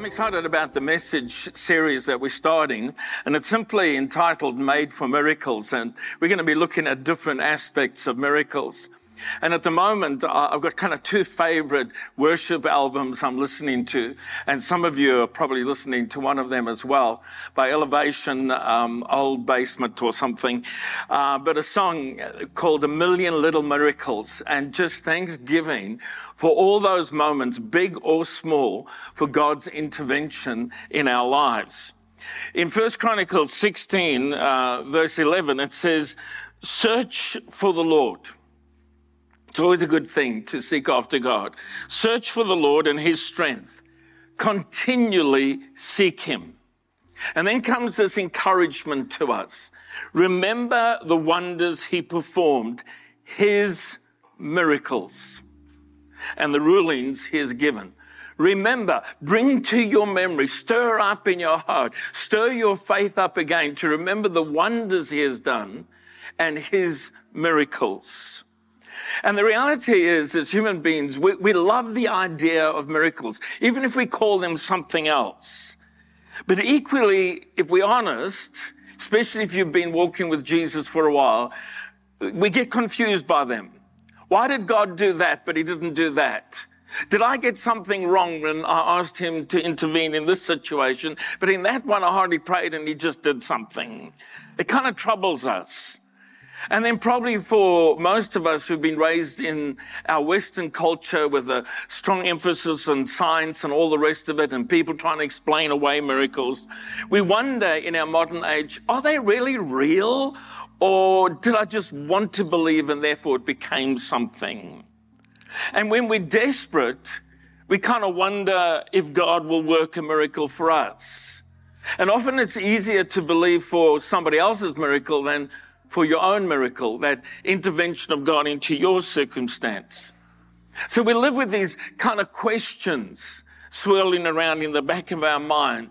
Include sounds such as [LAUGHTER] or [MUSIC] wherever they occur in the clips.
I'm excited about the message series that we're starting, and it's simply entitled Made for Miracles. And we're going to be looking at different aspects of miracles. And at the moment, I've got kind of two favorite worship albums I'm listening to. And some of you are probably listening to one of them as well by Elevation, um, Old Basement or something. Uh, but a song called A Million Little Miracles and just thanksgiving for all those moments, big or small, for God's intervention in our lives. In First Chronicles 16, uh, verse 11, it says, search for the Lord it's always a good thing to seek after God. Search for the Lord and his strength. Continually seek him. And then comes this encouragement to us. Remember the wonders he performed, his miracles, and the rulings he has given. Remember, bring to your memory, stir up in your heart, stir your faith up again to remember the wonders he has done and his miracles. And the reality is, as human beings, we, we love the idea of miracles, even if we call them something else. But equally, if we're honest, especially if you've been walking with Jesus for a while, we get confused by them. Why did God do that, but he didn't do that? Did I get something wrong when I asked him to intervene in this situation? But in that one, I hardly prayed and he just did something. It kind of troubles us. And then probably for most of us who've been raised in our Western culture with a strong emphasis on science and all the rest of it and people trying to explain away miracles, we wonder in our modern age, are they really real? Or did I just want to believe and therefore it became something? And when we're desperate, we kind of wonder if God will work a miracle for us. And often it's easier to believe for somebody else's miracle than for your own miracle, that intervention of God into your circumstance. So we live with these kind of questions swirling around in the back of our mind.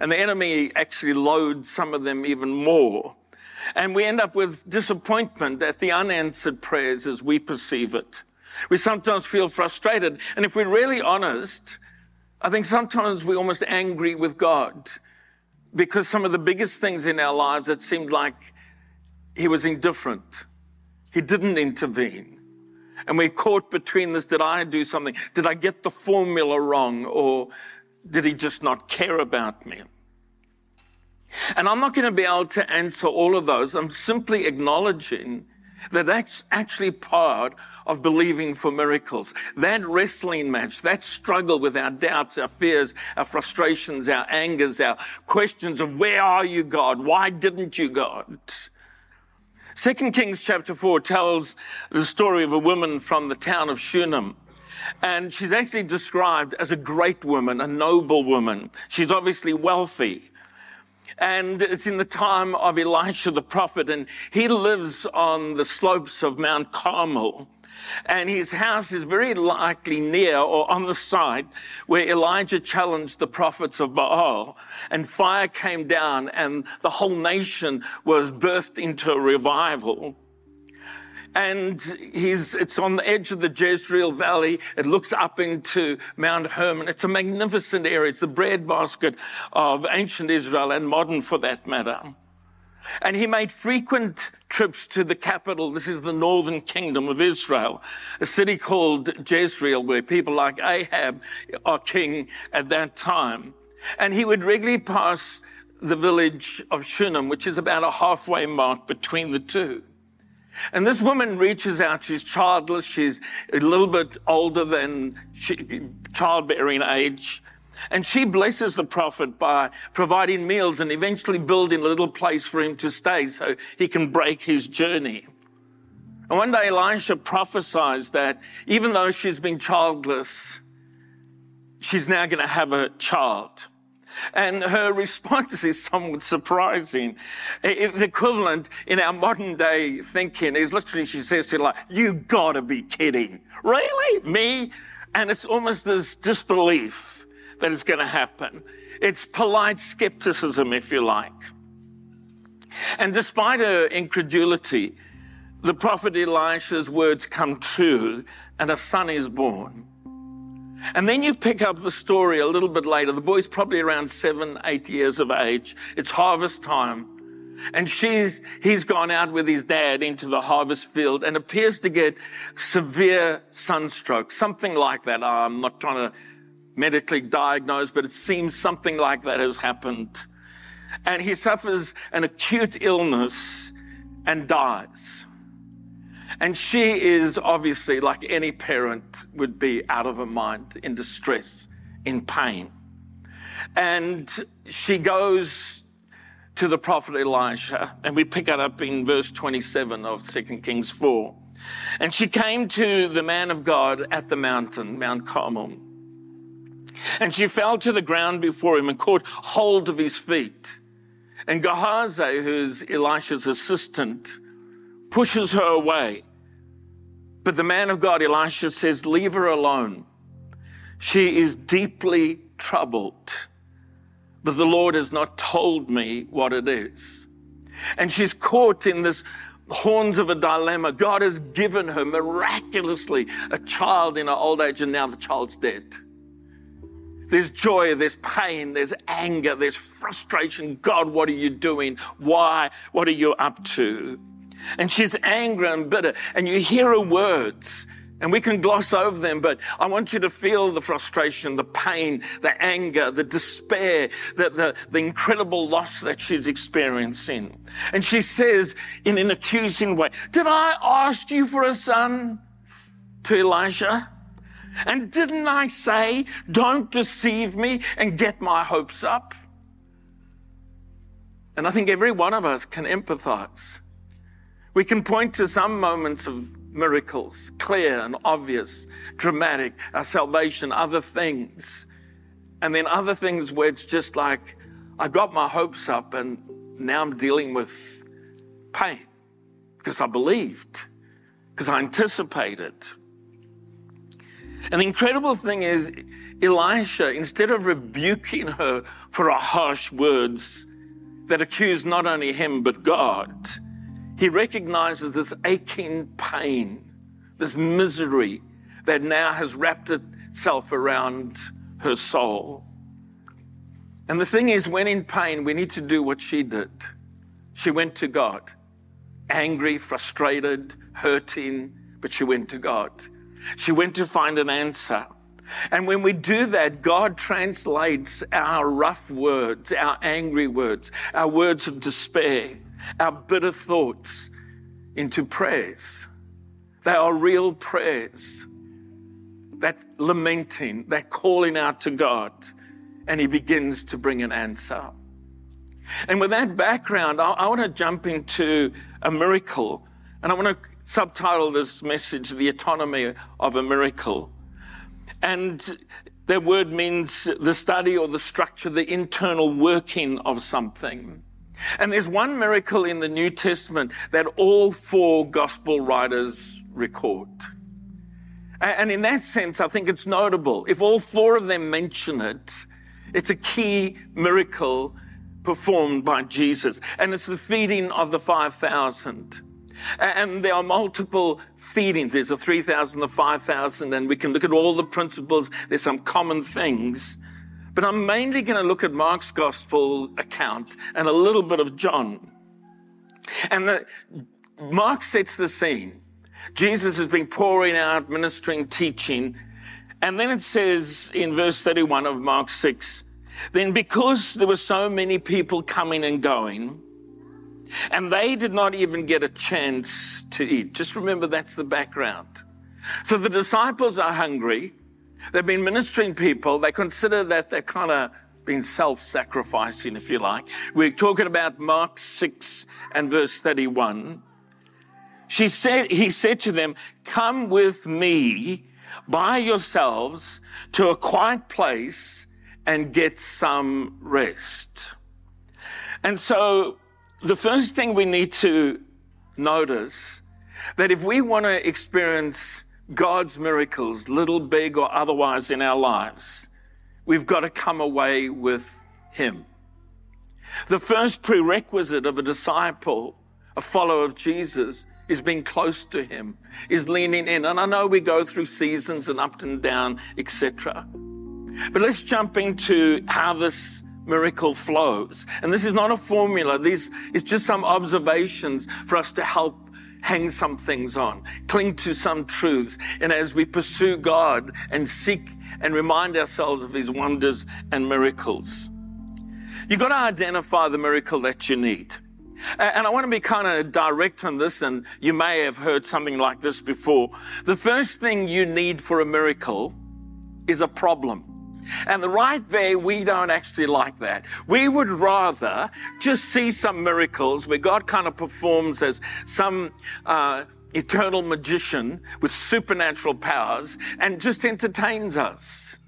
And the enemy actually loads some of them even more. And we end up with disappointment at the unanswered prayers as we perceive it. We sometimes feel frustrated. And if we're really honest, I think sometimes we're almost angry with God because some of the biggest things in our lives, that seemed like he was indifferent. He didn't intervene. And we're caught between this. Did I do something? Did I get the formula wrong? Or did he just not care about me? And I'm not going to be able to answer all of those. I'm simply acknowledging that that's actually part of believing for miracles. That wrestling match, that struggle with our doubts, our fears, our frustrations, our angers, our questions of where are you, God? Why didn't you, God? Second Kings chapter 4 tells the story of a woman from the town of Shunem. And she's actually described as a great woman, a noble woman. She's obviously wealthy. And it's in the time of Elisha the prophet, and he lives on the slopes of Mount Carmel. And his house is very likely near or on the site where Elijah challenged the prophets of Baal. And fire came down, and the whole nation was birthed into a revival and it's on the edge of the Jezreel Valley. It looks up into Mount Hermon. It's a magnificent area. It's the breadbasket of ancient Israel and modern for that matter. And he made frequent trips to the capital. This is the northern kingdom of Israel, a city called Jezreel, where people like Ahab are king at that time. And he would regularly pass the village of Shunem, which is about a halfway mark between the two. And this woman reaches out. She's childless. She's a little bit older than childbearing age. And she blesses the prophet by providing meals and eventually building a little place for him to stay so he can break his journey. And one day Elisha prophesies that even though she's been childless, she's now going to have a child. And her response is somewhat surprising. The equivalent in our modern day thinking is literally she says to like, you gotta be kidding. Really? Me? And it's almost this disbelief that is going to happen. It's polite skepticism, if you like. And despite her incredulity, the prophet Elisha's words come true and a son is born. And then you pick up the story a little bit later. The boy's probably around seven, eight years of age. It's harvest time. And she's, he's gone out with his dad into the harvest field and appears to get severe sunstroke, something like that. I'm not trying to medically diagnosed, but it seems something like that has happened. And he suffers an acute illness and dies. And she is obviously, like any parent would be, out of her mind, in distress, in pain. And she goes to the prophet Elisha, and we pick it up in verse 27 of 2 Kings 4. And she came to the man of God at the mountain, Mount Carmel. And she fell to the ground before him and caught hold of his feet. And Gehazi, who's Elisha's assistant, pushes her away. But the man of God, Elisha, says, Leave her alone. She is deeply troubled, but the Lord has not told me what it is. And she's caught in this horns of a dilemma. God has given her miraculously a child in her old age, and now the child's dead. There's joy, there's pain, there's anger, there's frustration. God, what are you doing? Why? What are you up to? And she's angry and bitter. And you hear her words, and we can gloss over them, but I want you to feel the frustration, the pain, the anger, the despair, the, the, the incredible loss that she's experiencing. And she says in an accusing way, Did I ask you for a son? To Elisha? And didn't I say, don't deceive me and get my hopes up? And I think every one of us can empathize. We can point to some moments of miracles, clear and obvious, dramatic, our salvation, other things. And then other things where it's just like, I got my hopes up and now I'm dealing with pain because I believed, because I anticipated, and the incredible thing is, Elisha, instead of rebuking her for her harsh words that accuse not only him but God, he recognizes this aching pain, this misery that now has wrapped itself around her soul. And the thing is, when in pain, we need to do what she did. She went to God, angry, frustrated, hurting, but she went to God. She went to find an answer. And when we do that, God translates our rough words, our angry words, our words of despair, our bitter thoughts into prayers. They are real prayers. That lamenting, that calling out to God, and He begins to bring an answer. And with that background, I, I want to jump into a miracle, and I want to subtitle this message, The Anatomy of a Miracle. And that word means the study or the structure, the internal working of something. And there's one miracle in the New Testament that all four gospel writers record. And in that sense, I think it's notable. If all four of them mention it, it's a key miracle performed by Jesus. And it's the feeding of the 5,000. And there are multiple feedings. There's a 3,000, a 5,000, and we can look at all the principles. There's some common things. But I'm mainly going to look at Mark's gospel account and a little bit of John. And the, Mark sets the scene. Jesus has been pouring out, ministering, teaching. And then it says in verse 31 of Mark 6, then because there were so many people coming and going, and they did not even get a chance to eat. Just remember that's the background. So the disciples are hungry. They've been ministering people. They consider that they're kind of been self sacrificing, if you like. We're talking about Mark 6 and verse 31. She said, he said to them, Come with me by yourselves to a quiet place and get some rest. And so the first thing we need to notice that if we want to experience God's miracles, little, big, or otherwise in our lives, we've got to come away with Him. The first prerequisite of a disciple, a follower of Jesus, is being close to Him, is leaning in. And I know we go through seasons and up and down, etc. But let's jump into how this miracle flows. And this is not a formula. This is just some observations for us to help hang some things on, cling to some truths. And as we pursue God and seek and remind ourselves of his wonders and miracles, you've got to identify the miracle that you need. And I want to be kind of direct on this, and you may have heard something like this before. The first thing you need for a miracle is a problem. And the right there, we don't actually like that. We would rather just see some miracles where God kind of performs as some uh, eternal magician with supernatural powers and just entertains us.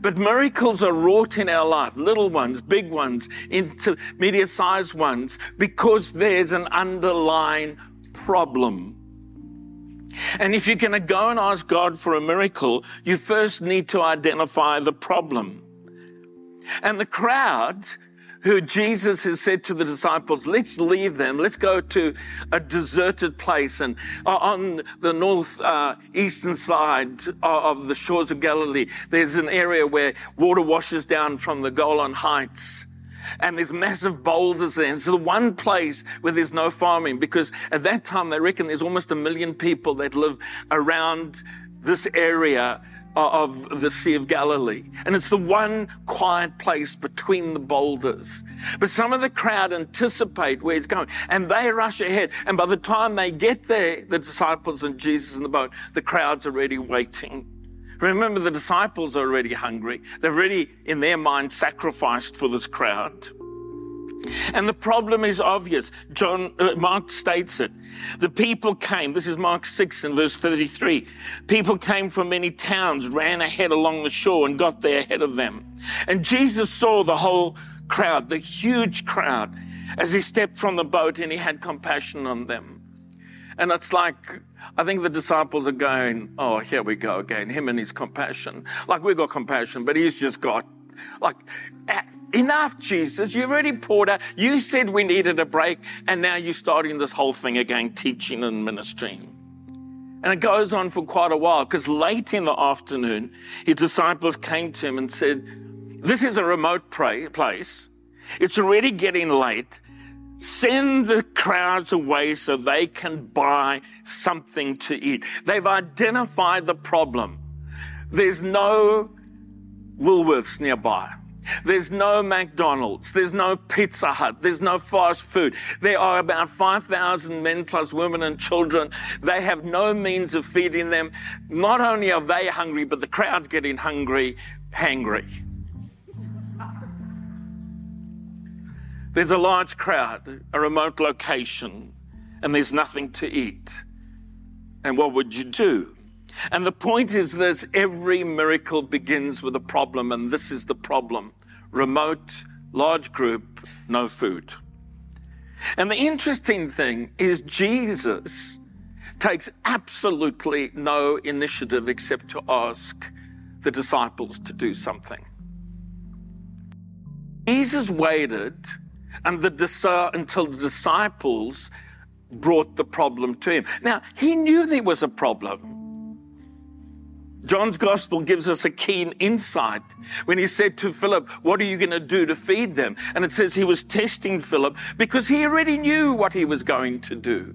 But miracles are wrought in our life, little ones, big ones, intermediate sized ones, because there's an underlying problem. And if you're going to go and ask God for a miracle, you first need to identify the problem. And the crowd who Jesus has said to the disciples, let's leave them. Let's go to a deserted place. And uh, on the north uh, eastern side of the shores of Galilee, there's an area where water washes down from the Golan Heights and there's massive boulders there. And it's the one place where there's no farming because at that time they reckon there's almost a million people that live around this area of the Sea of Galilee. And it's the one quiet place between the boulders. But some of the crowd anticipate where he's going and they rush ahead. And by the time they get there, the disciples and Jesus in the boat, the crowd's already waiting. Remember, the disciples are already hungry. They've already, in their mind, sacrificed for this crowd. And the problem is obvious. John, uh, Mark states it. The people came, this is Mark 6 and verse 33. People came from many towns, ran ahead along the shore and got there ahead of them. And Jesus saw the whole crowd, the huge crowd, as he stepped from the boat and he had compassion on them. And it's like, I think the disciples are going, oh, here we go again, him and his compassion. Like we've got compassion, but he's just got, like, enough, Jesus. You already poured out. You said we needed a break, and now you're starting this whole thing again, teaching and ministering. And it goes on for quite a while because late in the afternoon, his disciples came to him and said, This is a remote place. It's already getting late. Send the crowds away so they can buy something to eat. They've identified the problem. There's no Woolworths nearby. There's no McDonald's. There's no Pizza Hut. There's no fast food. There are about 5,000 men plus women and children. They have no means of feeding them. Not only are they hungry, but the crowd's getting hungry, hangry. There's a large crowd, a remote location, and there's nothing to eat. And what would you do? And the point is this every miracle begins with a problem, and this is the problem remote, large group, no food. And the interesting thing is, Jesus takes absolutely no initiative except to ask the disciples to do something. Jesus waited and the, uh, until the disciples brought the problem to him. Now, he knew there was a problem. John's gospel gives us a keen insight when he said to Philip, What are you going to do to feed them? And it says he was testing Philip because he already knew what he was going to do.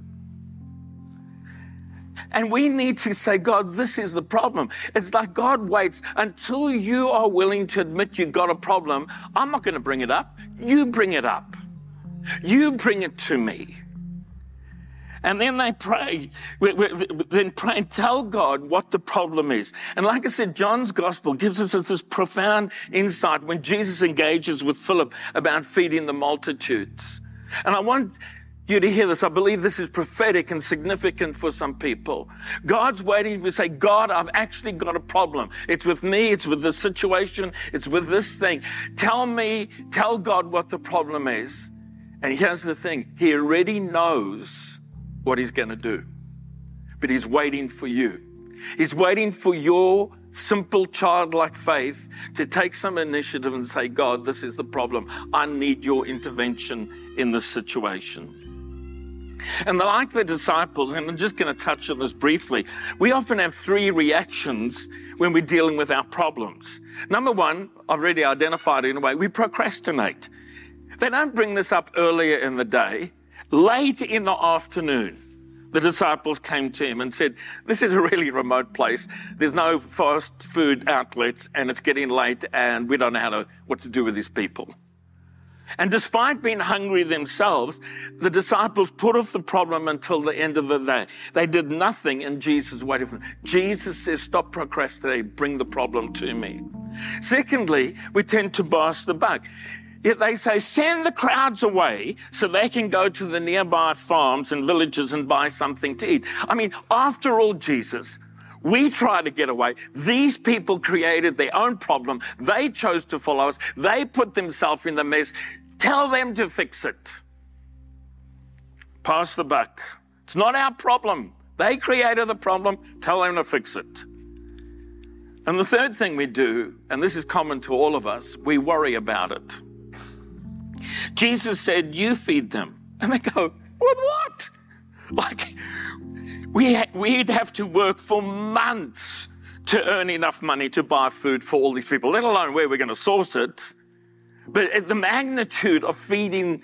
And we need to say, God, this is the problem. It's like God waits until you are willing to admit you've got a problem. I'm not going to bring it up. You bring it up. You bring it to me. And then they pray, then pray and tell God what the problem is. And like I said, John's gospel gives us this profound insight when Jesus engages with Philip about feeding the multitudes. And I want you to hear this. I believe this is prophetic and significant for some people. God's waiting for you to say, God, I've actually got a problem. It's with me. It's with this situation. It's with this thing. Tell me, tell God what the problem is. And here's the thing. He already knows what he's going to do, but he's waiting for you. He's waiting for your simple childlike faith to take some initiative and say, God, this is the problem. I need your intervention in this situation. And like the disciples, and I'm just going to touch on this briefly, we often have three reactions when we're dealing with our problems. Number one, I've already identified in a way, we procrastinate. They don't bring this up earlier in the day. Late in the afternoon, the disciples came to him and said, This is a really remote place. There's no fast food outlets, and it's getting late, and we don't know how to, what to do with these people. And despite being hungry themselves, the disciples put off the problem until the end of the day. They did nothing and Jesus waited for them. Jesus says, stop procrastinating, bring the problem to me. Secondly, we tend to boss the buck. Yet they say, send the crowds away so they can go to the nearby farms and villages and buy something to eat. I mean, after all, Jesus, we try to get away. These people created their own problem. They chose to follow us. They put themselves in the mess. Tell them to fix it. Pass the buck. It's not our problem. They created the problem. Tell them to fix it. And the third thing we do, and this is common to all of us, we worry about it. Jesus said, You feed them. And they go, With what? [LAUGHS] Like, we, we'd have to work for months to earn enough money to buy food for all these people, let alone where we're going to source it. But the magnitude of feeding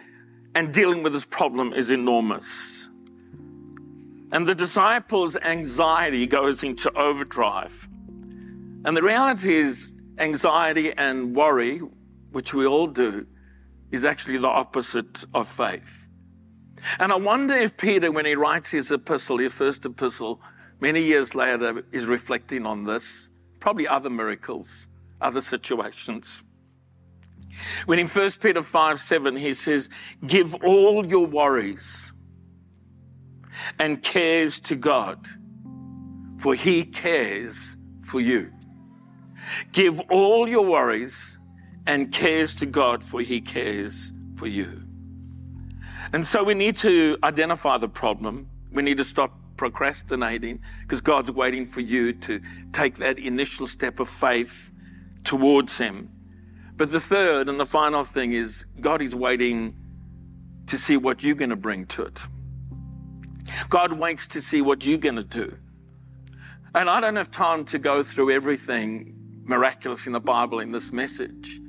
and dealing with this problem is enormous. And the disciples' anxiety goes into overdrive. And the reality is, anxiety and worry, which we all do, is actually the opposite of faith. And I wonder if Peter, when he writes his epistle, his first epistle, many years later, is reflecting on this, probably other miracles, other situations. When in 1 Peter 5 7, he says, Give all your worries and cares to God, for he cares for you. Give all your worries and cares to God, for he cares for you. And so we need to identify the problem. We need to stop procrastinating because God's waiting for you to take that initial step of faith towards Him. But the third and the final thing is God is waiting to see what you're going to bring to it. God waits to see what you're going to do. And I don't have time to go through everything miraculous in the Bible in this message.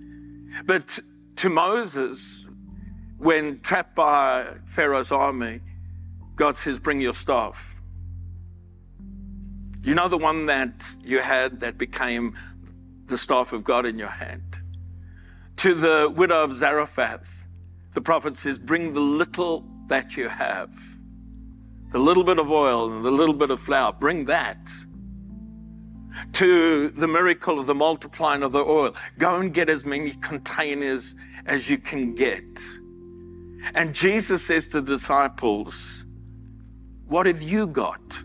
But to Moses, when trapped by Pharaoh's army, God says, Bring your staff. You know the one that you had that became the staff of God in your hand. To the widow of Zarephath, the prophet says, Bring the little that you have, the little bit of oil and the little bit of flour, bring that. To the miracle of the multiplying of the oil, go and get as many containers as you can get and Jesus says to the disciples, What have you got?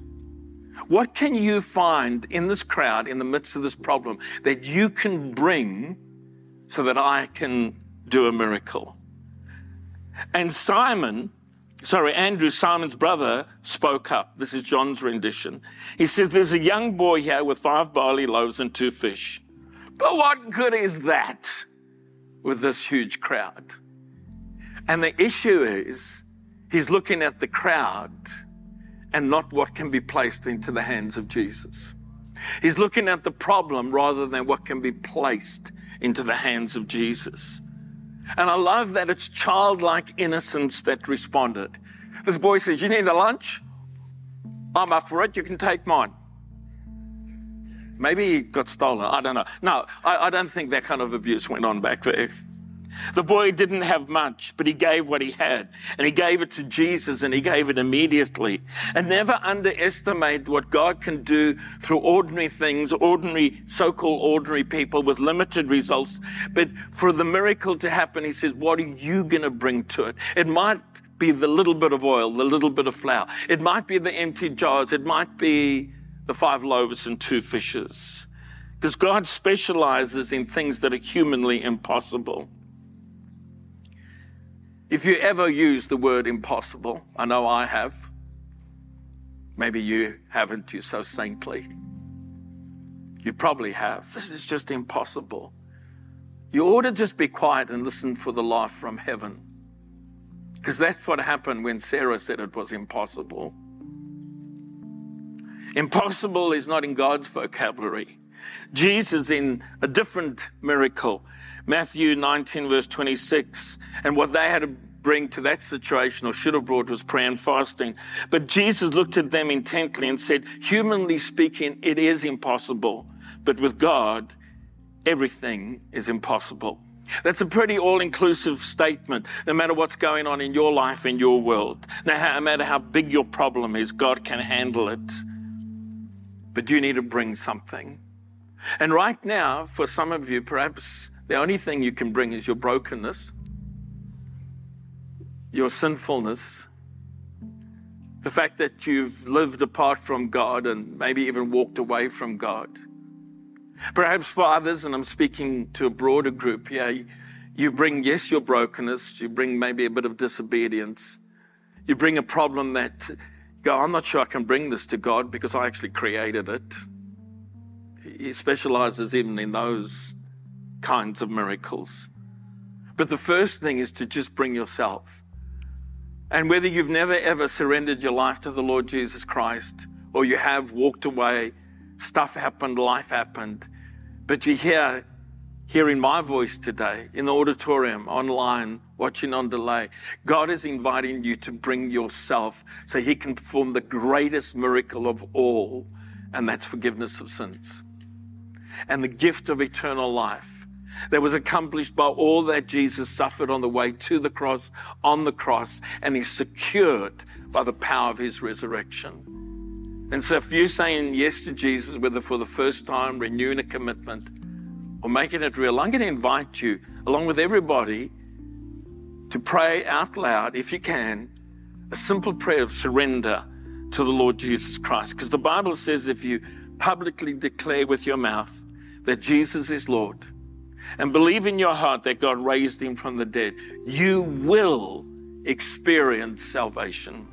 What can you find in this crowd, in the midst of this problem, that you can bring so that I can do a miracle? And Simon, sorry, Andrew, Simon's brother, spoke up. This is John's rendition. He says, There's a young boy here with five barley loaves and two fish. But what good is that with this huge crowd? And the issue is, he's looking at the crowd and not what can be placed into the hands of Jesus. He's looking at the problem rather than what can be placed into the hands of Jesus. And I love that it's childlike innocence that responded. This boy says, You need a lunch? I'm up for it. You can take mine. Maybe he got stolen. I don't know. No, I, I don't think that kind of abuse went on back there. The boy didn't have much, but he gave what he had. And he gave it to Jesus and he gave it immediately. And never underestimate what God can do through ordinary things, ordinary, so-called ordinary people with limited results. But for the miracle to happen, he says, what are you going to bring to it? It might be the little bit of oil, the little bit of flour. It might be the empty jars. It might be the five loaves and two fishes. Because God specializes in things that are humanly impossible. If you ever use the word impossible, I know I have. Maybe you haven't, you're so saintly. You probably have. This is just impossible. You ought to just be quiet and listen for the life from heaven. Because that's what happened when Sarah said it was impossible. Impossible is not in God's vocabulary. Jesus in a different miracle, Matthew 19, verse 26, and what they had to bring to that situation or should have brought was prayer and fasting. But Jesus looked at them intently and said, Humanly speaking, it is impossible, but with God, everything is impossible. That's a pretty all inclusive statement. No matter what's going on in your life, in your world, no matter how big your problem is, God can handle it. But you need to bring something. And right now, for some of you, perhaps the only thing you can bring is your brokenness, your sinfulness, the fact that you've lived apart from God and maybe even walked away from God. Perhaps for others, and I'm speaking to a broader group here, you bring, yes, your brokenness, you bring maybe a bit of disobedience, you bring a problem that, go, I'm not sure I can bring this to God because I actually created it. He specializes even in those kinds of miracles. But the first thing is to just bring yourself. And whether you've never ever surrendered your life to the Lord Jesus Christ or you have walked away, stuff happened, life happened, but you're here hearing my voice today in the auditorium, online, watching on delay. God is inviting you to bring yourself so He can perform the greatest miracle of all, and that's forgiveness of sins and the gift of eternal life that was accomplished by all that Jesus suffered on the way to the cross, on the cross, and is secured by the power of his resurrection. And so, if you're saying yes to Jesus, whether for the first time, renewing a commitment, or making it real, I'm going to invite you, along with everybody, to pray out loud, if you can, a simple prayer of surrender to the Lord Jesus Christ. Because the Bible says if you publicly declare with your mouth that Jesus is Lord and believe in your heart that God raised him from the dead, you will experience salvation.